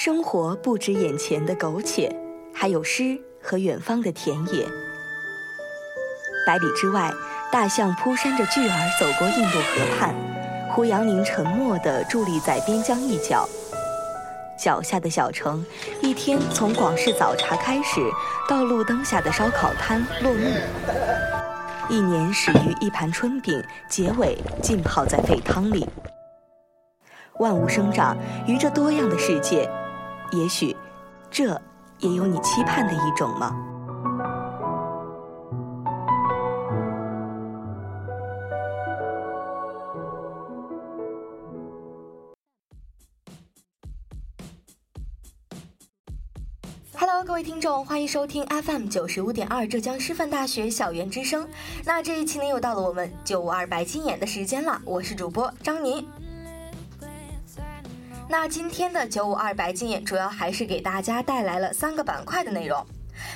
生活不止眼前的苟且，还有诗和远方的田野。百里之外，大象扑扇着巨耳走过印度河畔，胡杨宁沉默地伫立在边疆一角。脚下的小城，一天从广式早茶开始，到路灯下的烧烤摊落幕。一年始于一盘春饼，结尾浸泡在沸汤里。万物生长于这多样的世界。也许，这也有你期盼的一种吗各位听众，欢迎收听 FM 九十五点二浙江师范大学校园之声。那这一期呢，又到了我们九五二白金眼的时间了。我是主播张宁。那今天的九五二白金眼主要还是给大家带来了三个板块的内容，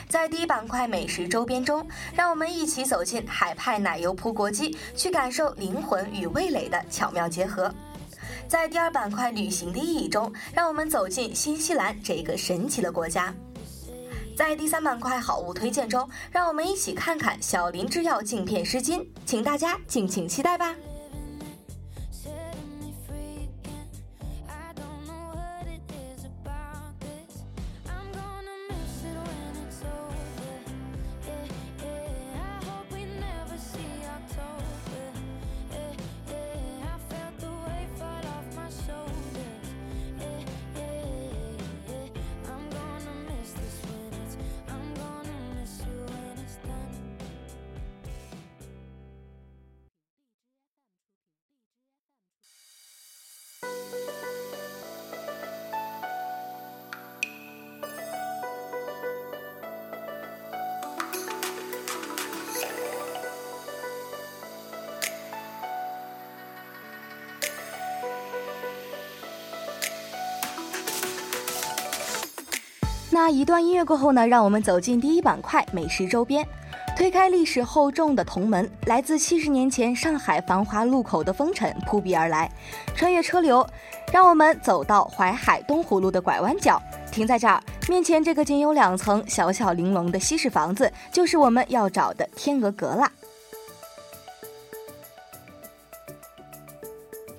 在第一板块美食周边中，让我们一起走进海派奶油葡国鸡，去感受灵魂与味蕾的巧妙结合；在第二板块旅行的意义中，让我们走进新西兰这个神奇的国家；在第三板块好物推荐中，让我们一起看看小林制药镜片湿巾，请大家敬请期待吧。那一段音乐过后呢，让我们走进第一板块美食周边，推开历史厚重的铜门，来自七十年前上海繁华路口的风尘扑鼻而来，穿越车流，让我们走到淮海东湖路的拐弯角，停在这儿，面前这个仅有两层、小巧玲珑的西式房子，就是我们要找的天鹅阁啦。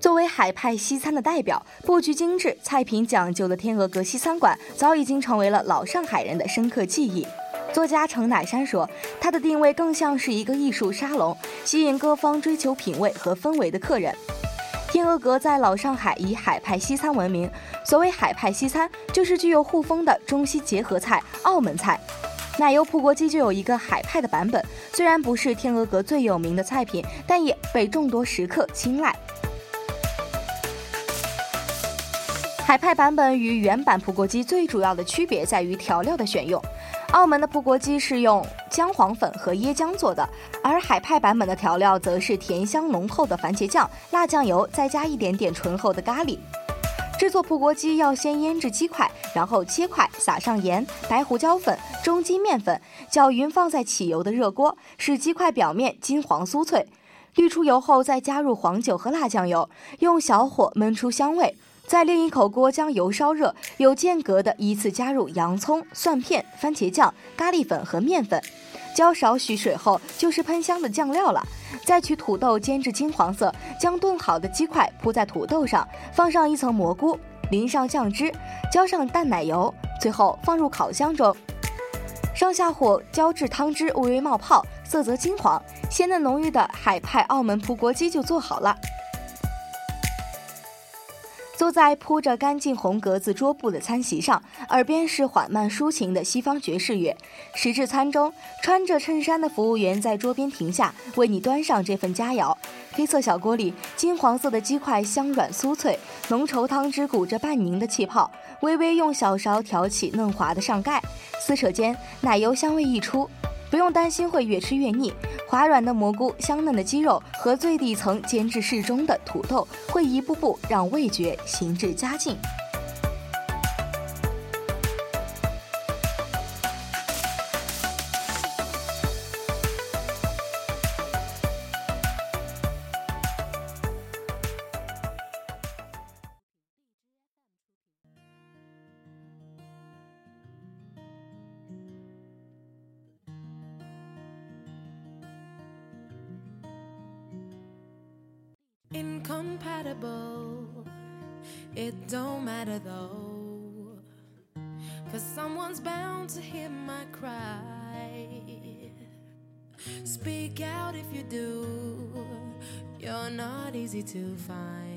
作为海派西餐的代表，布局精致、菜品讲究的天鹅阁西餐馆，早已经成为了老上海人的深刻记忆。作家程乃山说，它的定位更像是一个艺术沙龙，吸引各方追求品味和氛围的客人。天鹅阁在老上海以海派西餐闻名，所谓海派西餐，就是具有沪风的中西结合菜、澳门菜。奶油葡国鸡就有一个海派的版本，虽然不是天鹅阁最有名的菜品，但也被众多食客青睐。海派版本与原版葡国鸡最主要的区别在于调料的选用，澳门的葡国鸡是用姜黄粉和椰浆做的，而海派版本的调料则是甜香浓厚的番茄酱、辣酱油，再加一点点醇厚的咖喱。制作葡国鸡要先腌制鸡块，然后切块，撒上盐、白胡椒粉、中筋面粉，搅匀放在起油的热锅，使鸡块表面金黄酥脆。滤出油后，再加入黄酒和辣酱油，用小火焖出香味。在另一口锅将油烧热，有间隔的依次加入洋葱、蒜片、番茄酱、咖喱粉和面粉，浇少许水后就是喷香的酱料了。再取土豆煎至金黄色，将炖好的鸡块铺在土豆上，放上一层蘑菇，淋上酱汁，浇上淡奶油，最后放入烤箱中，上下火浇至汤汁微微冒泡，色泽金黄、鲜嫩浓郁的海派澳门葡国鸡就做好了。坐在铺着干净红格子桌布的餐席上，耳边是缓慢抒情的西方爵士乐。时至餐中，穿着衬衫的服务员在桌边停下，为你端上这份佳肴。黑色小锅里，金黄色的鸡块香软酥脆，浓稠汤汁鼓着半凝的气泡，微微用小勺挑起嫩滑的上盖，撕扯间，奶油香味溢出。不用担心会越吃越腻，滑软的蘑菇、香嫩的鸡肉和最底层煎至适中的土豆，会一步步让味觉行至佳境。Incompatible. It don't matter though, cause someone's bound to hear my cry. Speak out if you do, you're not easy to find.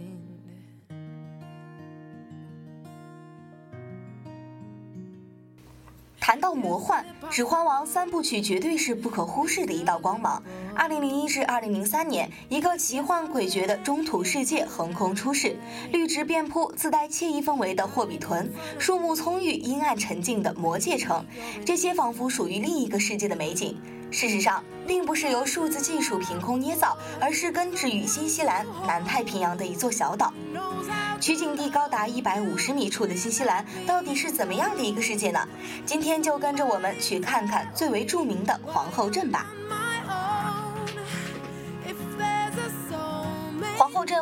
谈到魔幻，《指环王》三部曲绝对是不可忽视的一道光芒。二零零一至二零零三年，一个奇幻诡谲的中土世界横空出世，绿植遍铺、自带惬意氛围的霍比屯，树木葱郁、阴暗沉静的魔界城，这些仿佛属于另一个世界的美景。事实上，并不是由数字技术凭空捏造，而是根植于新西兰南太平洋的一座小岛。取景地高达一百五十米处的新西兰，到底是怎么样的一个世界呢？今天就跟着我们去看看最为著名的皇后镇吧。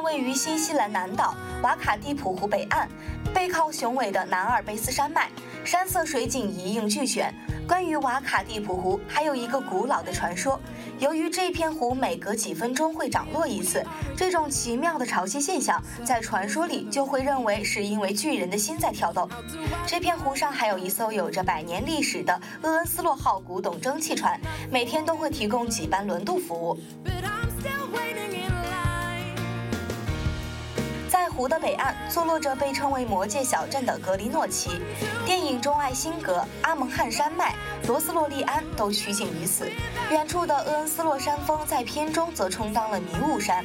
位于新西兰南岛瓦卡蒂普湖北岸，背靠雄伟的南阿尔卑斯山脉，山色水景一应俱全。关于瓦卡蒂普湖，还有一个古老的传说。由于这片湖每隔几分钟会涨落一次，这种奇妙的潮汐现象，在传说里就会认为是因为巨人的心在跳动。这片湖上还有一艘有着百年历史的厄恩斯洛号古董蒸汽船，每天都会提供几班轮渡服务。湖的北岸，坐落着被称为魔界小镇的格林诺奇。电影中，爱辛格、阿蒙汉山脉、罗斯洛利安都取景于此。远处的厄恩斯洛山峰在片中则充当了迷雾山。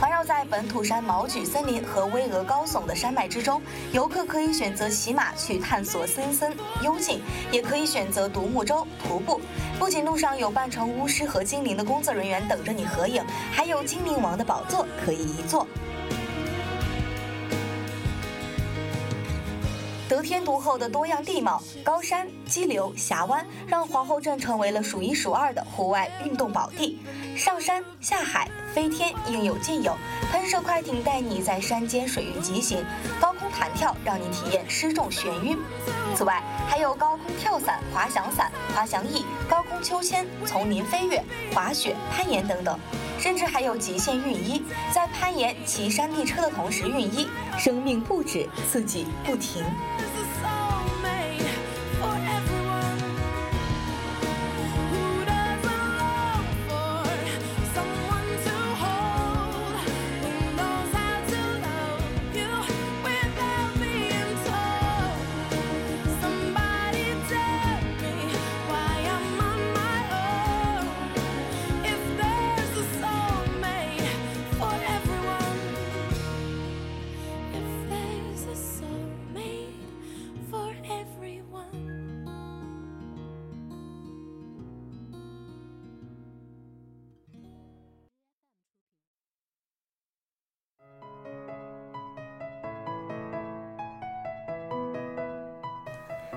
环绕在本土山毛榉森林和巍峨高耸的山脉之中，游客可以选择骑马去探索森森幽静，也可以选择独木舟徒步。不仅路上有扮成巫师和精灵的工作人员等着你合影，还有精灵王的宝座可以一坐。得天独厚的多样地貌、高山、激流、峡湾，让皇后镇成为了数一数二的户外运动宝地。上山下海、飞天应有尽有，喷射快艇带你在山间水域疾行，高弹跳让你体验失重眩晕。此外，还有高空跳伞、滑翔伞、滑翔翼、高空秋千、丛林飞跃、滑雪、攀岩等等。甚至还有极限运衣，在攀岩、骑山地车的同时运衣，生命不止，刺激不停。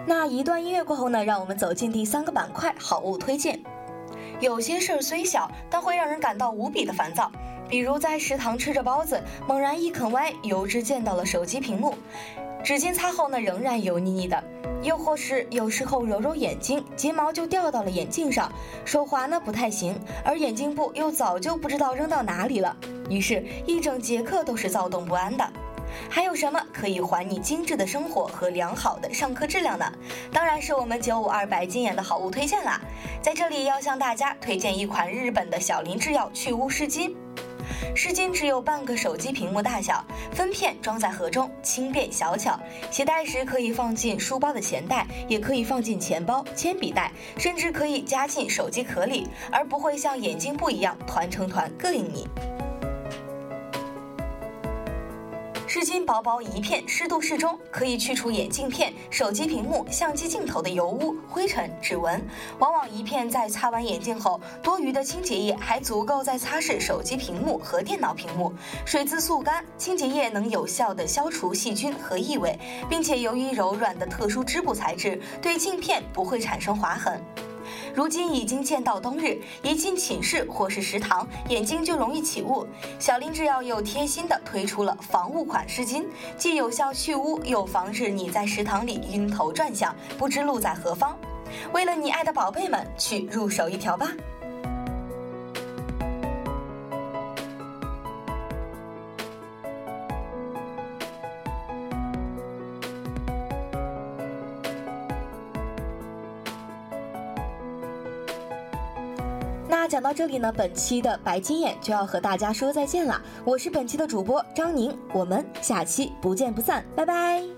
那一段音乐过后呢，让我们走进第三个板块——好物推荐。有些事儿虽小，但会让人感到无比的烦躁。比如在食堂吃着包子，猛然一啃歪，油脂溅到了手机屏幕；纸巾擦后呢，仍然油腻腻的；又或是有时候揉揉眼睛，睫毛就掉到了眼镜上；手滑呢不太行，而眼镜布又早就不知道扔到哪里了。于是，一整节课都是躁动不安的。还有什么可以还你精致的生活和良好的上课质量呢？当然是我们九五二白金眼的好物推荐啦！在这里要向大家推荐一款日本的小林制药去污湿巾。湿巾只有半个手机屏幕大小，分片装在盒中，轻便小巧，携带时可以放进书包的钱袋，也可以放进钱包、铅笔袋，甚至可以夹进手机壳里，而不会像眼镜布一样团成团膈应你。湿巾薄薄一片，湿度适中，可以去除眼镜片、手机屏幕、相机镜头的油污、灰尘、指纹。往往一片在擦完眼镜后，多余的清洁液还足够再擦拭手机屏幕和电脑屏幕。水渍速干，清洁液能有效的消除细菌和异味，并且由于柔软的特殊织布材质，对镜片不会产生划痕。如今已经见到冬日，一进寝室或是食堂，眼睛就容易起雾。小林制药又贴心的推出了防雾款湿巾，既有效去污，又防止你在食堂里晕头转向，不知路在何方。为了你爱的宝贝们，去入手一条吧。到这里呢，本期的白金眼就要和大家说再见了。我是本期的主播张宁，我们下期不见不散，拜拜。